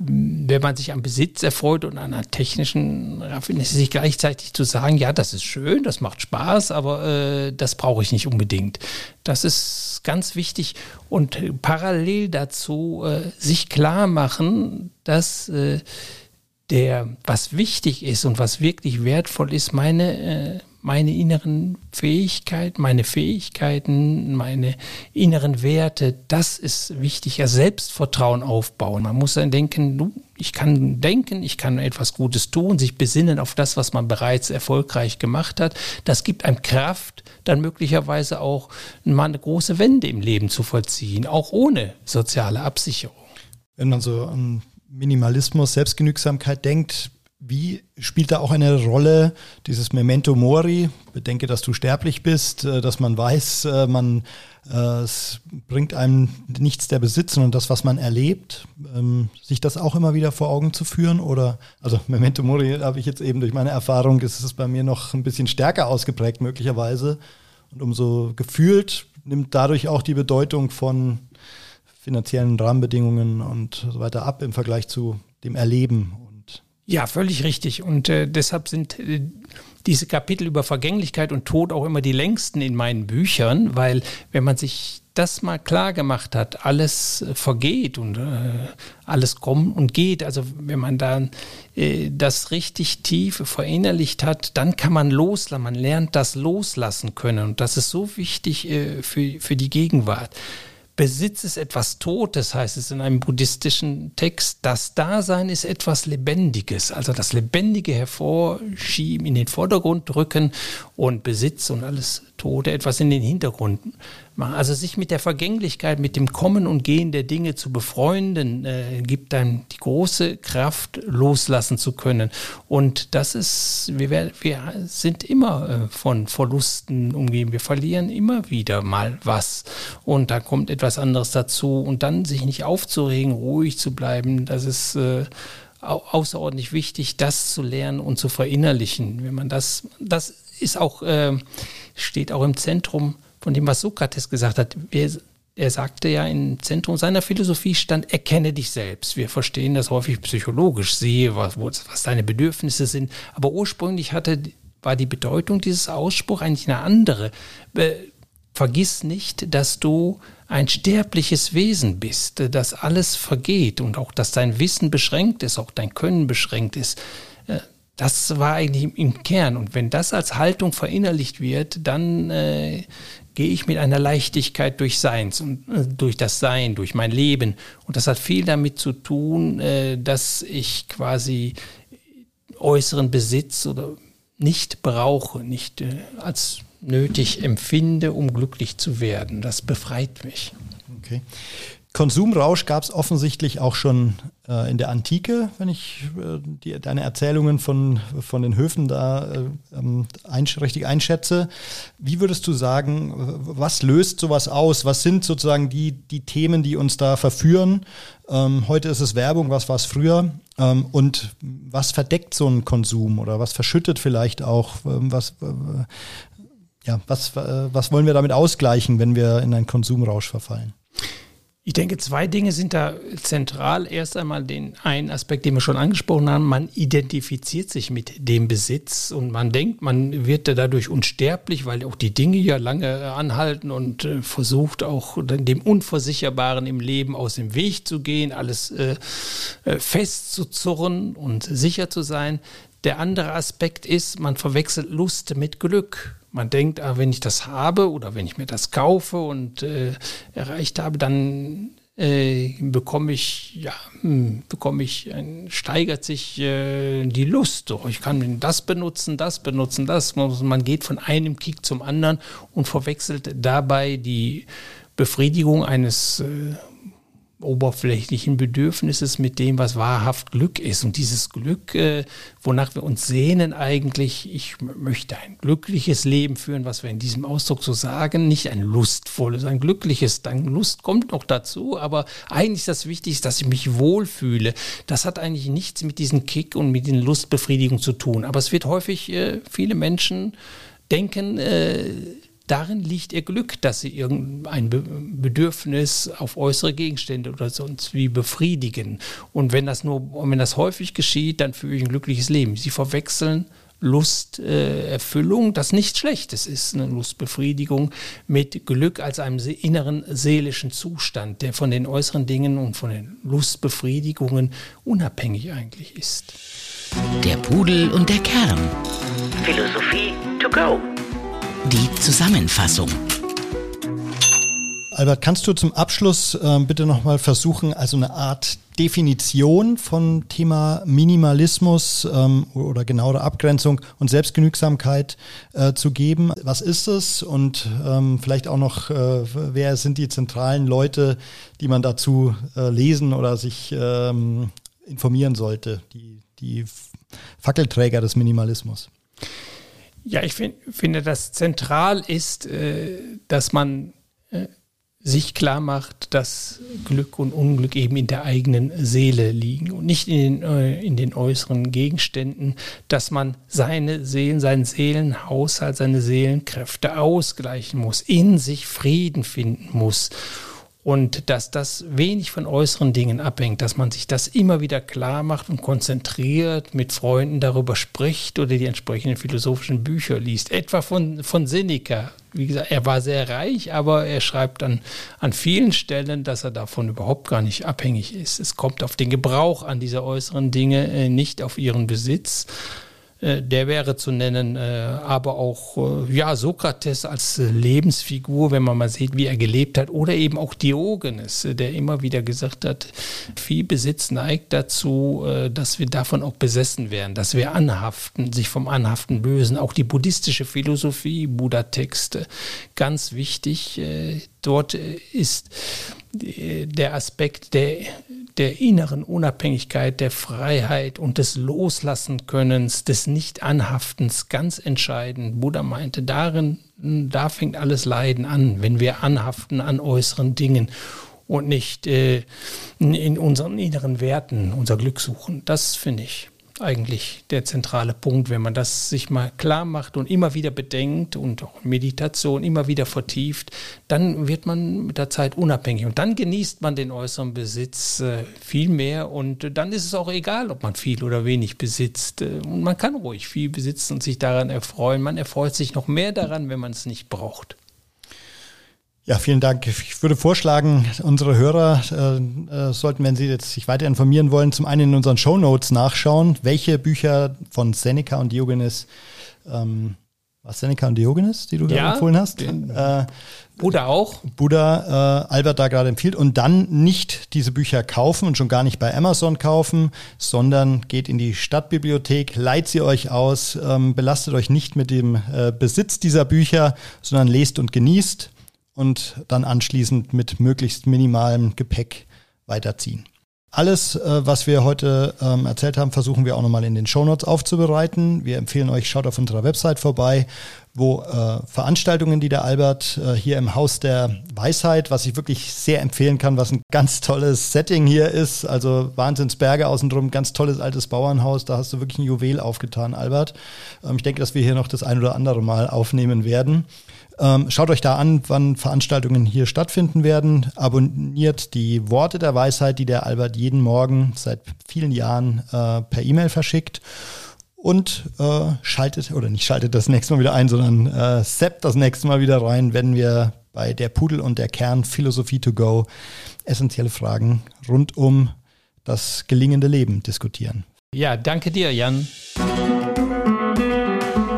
wenn man sich am Besitz erfreut und an einer technischen Raffinesse, sich gleichzeitig zu sagen, ja, das ist schön, das macht Spaß, aber äh, das brauche ich nicht unbedingt. Das ist ganz wichtig und parallel dazu äh, sich klar machen, dass äh, der, was wichtig ist und was wirklich wertvoll ist, meine äh, meine inneren Fähigkeiten, meine Fähigkeiten, meine inneren Werte, das ist wichtig. Ja, Selbstvertrauen aufbauen. Man muss dann denken, ich kann denken, ich kann etwas Gutes tun, sich besinnen auf das, was man bereits erfolgreich gemacht hat. Das gibt einem Kraft, dann möglicherweise auch mal eine große Wende im Leben zu vollziehen, auch ohne soziale Absicherung. Wenn man so an Minimalismus, Selbstgenügsamkeit denkt, wie spielt da auch eine Rolle dieses Memento Mori? Bedenke, dass du sterblich bist, äh, dass man weiß, äh, man äh, es bringt einem nichts der Besitz, sondern das, was man erlebt. Ähm, sich das auch immer wieder vor Augen zu führen? Oder, also Memento Mori habe ich jetzt eben durch meine Erfahrung, ist es bei mir noch ein bisschen stärker ausgeprägt möglicherweise. Und umso gefühlt nimmt dadurch auch die Bedeutung von finanziellen Rahmenbedingungen und so weiter ab im Vergleich zu dem Erleben ja, völlig richtig. Und äh, deshalb sind äh, diese Kapitel über Vergänglichkeit und Tod auch immer die längsten in meinen Büchern, weil wenn man sich das mal klar gemacht hat, alles äh, vergeht und äh, alles kommt und geht. Also wenn man dann äh, das richtig tief verinnerlicht hat, dann kann man loslassen. Man lernt das loslassen können. Und das ist so wichtig äh, für, für die Gegenwart. Besitz ist etwas Totes, heißt es in einem buddhistischen Text. Das Dasein ist etwas Lebendiges. Also das Lebendige hervorschieben, in den Vordergrund drücken und Besitz und alles Tote etwas in den Hintergrund machen. Also sich mit der Vergänglichkeit, mit dem Kommen und Gehen der Dinge zu befreunden, äh, gibt einem die große Kraft, loslassen zu können. Und das ist, wir, wir sind immer äh, von Verlusten umgeben. Wir verlieren immer wieder mal was. Und da kommt etwas anderes dazu. Und dann sich nicht aufzuregen, ruhig zu bleiben, das ist äh, außerordentlich wichtig, das zu lernen und zu verinnerlichen. Wenn man das, das ist auch, äh, steht auch im Zentrum von dem, was Sokrates gesagt hat. Er, er sagte ja, im Zentrum seiner Philosophie stand, erkenne dich selbst. Wir verstehen das häufig psychologisch, sehe, was, was deine Bedürfnisse sind. Aber ursprünglich hatte, war die Bedeutung dieses Ausspruchs eigentlich eine andere. Vergiss nicht, dass du ein sterbliches Wesen bist, dass alles vergeht und auch, dass dein Wissen beschränkt ist, auch dein Können beschränkt ist. Äh, das war eigentlich im Kern. Und wenn das als Haltung verinnerlicht wird, dann äh, gehe ich mit einer Leichtigkeit durch Seins und äh, durch das Sein, durch mein Leben. Und das hat viel damit zu tun, äh, dass ich quasi äußeren Besitz oder nicht brauche, nicht äh, als nötig empfinde, um glücklich zu werden. Das befreit mich. Okay. Konsumrausch gab es offensichtlich auch schon äh, in der Antike, wenn ich äh, die, deine Erzählungen von, von den Höfen da äh, ähm, ein, richtig einschätze. Wie würdest du sagen, was löst sowas aus? Was sind sozusagen die, die Themen, die uns da verführen? Ähm, heute ist es Werbung, was war es früher? Ähm, und was verdeckt so ein Konsum oder was verschüttet vielleicht auch? Ähm, was, äh, ja, was, äh, was wollen wir damit ausgleichen, wenn wir in einen Konsumrausch verfallen? Ich denke, zwei Dinge sind da zentral. Erst einmal den einen Aspekt, den wir schon angesprochen haben. Man identifiziert sich mit dem Besitz und man denkt, man wird dadurch unsterblich, weil auch die Dinge ja lange anhalten und äh, versucht auch dem Unversicherbaren im Leben aus dem Weg zu gehen, alles äh, äh festzuzurren und sicher zu sein. Der andere Aspekt ist, man verwechselt Lust mit Glück. Man denkt, ah, wenn ich das habe oder wenn ich mir das kaufe und äh, erreicht habe, dann äh, bekomme ich, ja, hm, bekomme ich, äh, steigert sich äh, die Lust. Ich kann das benutzen, das benutzen, das. Man geht von einem Kick zum anderen und verwechselt dabei die Befriedigung eines äh, oberflächlichen Bedürfnisses mit dem, was wahrhaft Glück ist. Und dieses Glück, äh, wonach wir uns sehnen eigentlich, ich möchte ein glückliches Leben führen, was wir in diesem Ausdruck so sagen, nicht ein lustvolles, ein glückliches. Dann Lust kommt noch dazu, aber eigentlich das Wichtigste, dass ich mich wohlfühle. Das hat eigentlich nichts mit diesem Kick und mit den Lustbefriedigungen zu tun. Aber es wird häufig, äh, viele Menschen denken, äh, Darin liegt ihr Glück, dass sie irgendein Bedürfnis auf äußere Gegenstände oder sonst wie befriedigen. Und wenn das nur, wenn das häufig geschieht, dann führe ich ein glückliches Leben. Sie verwechseln Lusterfüllung, äh, das nichts Schlechtes ist, eine Lustbefriedigung mit Glück als einem inneren seelischen Zustand, der von den äußeren Dingen und von den Lustbefriedigungen unabhängig eigentlich ist. Der Pudel und der Kern. Philosophie to go. Die Zusammenfassung. Albert, kannst du zum Abschluss äh, bitte nochmal versuchen, also eine Art Definition von Thema Minimalismus ähm, oder genauere Abgrenzung und Selbstgenügsamkeit äh, zu geben? Was ist es und ähm, vielleicht auch noch, äh, wer sind die zentralen Leute, die man dazu äh, lesen oder sich ähm, informieren sollte, die, die Fackelträger des Minimalismus? Ja, ich find, finde, dass zentral ist, äh, dass man äh, sich klar macht, dass Glück und Unglück eben in der eigenen Seele liegen und nicht in den, äh, in den äußeren Gegenständen, dass man seine Seelen, seinen Seelenhaushalt, seine Seelenkräfte ausgleichen muss, in sich Frieden finden muss und dass das wenig von äußeren Dingen abhängt, dass man sich das immer wieder klar macht und konzentriert, mit Freunden darüber spricht oder die entsprechenden philosophischen Bücher liest. Etwa von, von Seneca. Wie gesagt, er war sehr reich, aber er schreibt dann an vielen Stellen, dass er davon überhaupt gar nicht abhängig ist. Es kommt auf den Gebrauch an dieser äußeren Dinge, äh, nicht auf ihren Besitz. Äh, der wäre zu nennen, äh, aber auch äh, ja, Sokrates als Lebensfigur, wenn man mal sieht, wie er gelebt hat, oder eben auch Diogenes, der immer wieder gesagt hat, viel Besitz neigt dazu, dass wir davon auch besessen werden, dass wir anhaften, sich vom Anhaften lösen. Auch die buddhistische Philosophie, Buddha-Texte, ganz wichtig. Dort ist der Aspekt der der inneren Unabhängigkeit, der Freiheit und des Loslassen-Könnens, des Nicht-Anhaftens ganz entscheidend. Buddha meinte, darin, da fängt alles Leiden an, wenn wir anhaften an äußeren Dingen und nicht äh, in unseren inneren Werten unser Glück suchen. Das finde ich eigentlich der zentrale Punkt, wenn man das sich mal klar macht und immer wieder bedenkt und auch Meditation immer wieder vertieft, dann wird man mit der Zeit unabhängig und dann genießt man den äußeren Besitz äh, viel mehr und dann ist es auch egal, ob man viel oder wenig besitzt und man kann ruhig viel besitzen und sich daran erfreuen. Man erfreut sich noch mehr daran, wenn man es nicht braucht. Ja, vielen Dank. Ich würde vorschlagen, unsere Hörer äh, äh, sollten, wenn sie jetzt sich weiter informieren wollen, zum einen in unseren Show Notes nachschauen, welche Bücher von Seneca und Diogenes ähm, Seneca und Diogenes, die du ja, empfohlen hast. Äh, Buddha auch. Buddha, äh, Albert da gerade empfiehlt. Und dann nicht diese Bücher kaufen und schon gar nicht bei Amazon kaufen, sondern geht in die Stadtbibliothek, leiht sie euch aus, ähm, belastet euch nicht mit dem äh, Besitz dieser Bücher, sondern lest und genießt und dann anschließend mit möglichst minimalem Gepäck weiterziehen. Alles, äh, was wir heute ähm, erzählt haben, versuchen wir auch nochmal in den Shownotes aufzubereiten. Wir empfehlen euch, schaut auf unserer Website vorbei, wo äh, Veranstaltungen, die der Albert äh, hier im Haus der Weisheit, was ich wirklich sehr empfehlen kann, was ein ganz tolles Setting hier ist, also Wahnsinnsberge außenrum, ganz tolles altes Bauernhaus, da hast du wirklich ein Juwel aufgetan, Albert. Ähm, ich denke, dass wir hier noch das ein oder andere Mal aufnehmen werden. Ähm, schaut euch da an, wann Veranstaltungen hier stattfinden werden. Abonniert die Worte der Weisheit, die der Albert jeden Morgen seit vielen Jahren äh, per E-Mail verschickt. Und äh, schaltet, oder nicht schaltet das nächste Mal wieder ein, sondern äh, seppt das nächste Mal wieder rein, wenn wir bei der Pudel und der Kern Philosophie to go essentielle Fragen rund um das gelingende Leben diskutieren. Ja, danke dir, Jan.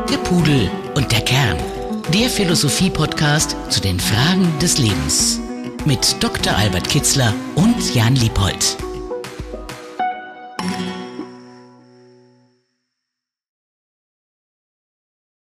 Der Pudel und der Kern der Philosophie-Podcast zu den Fragen des Lebens mit Dr. Albert Kitzler und Jan Liebold.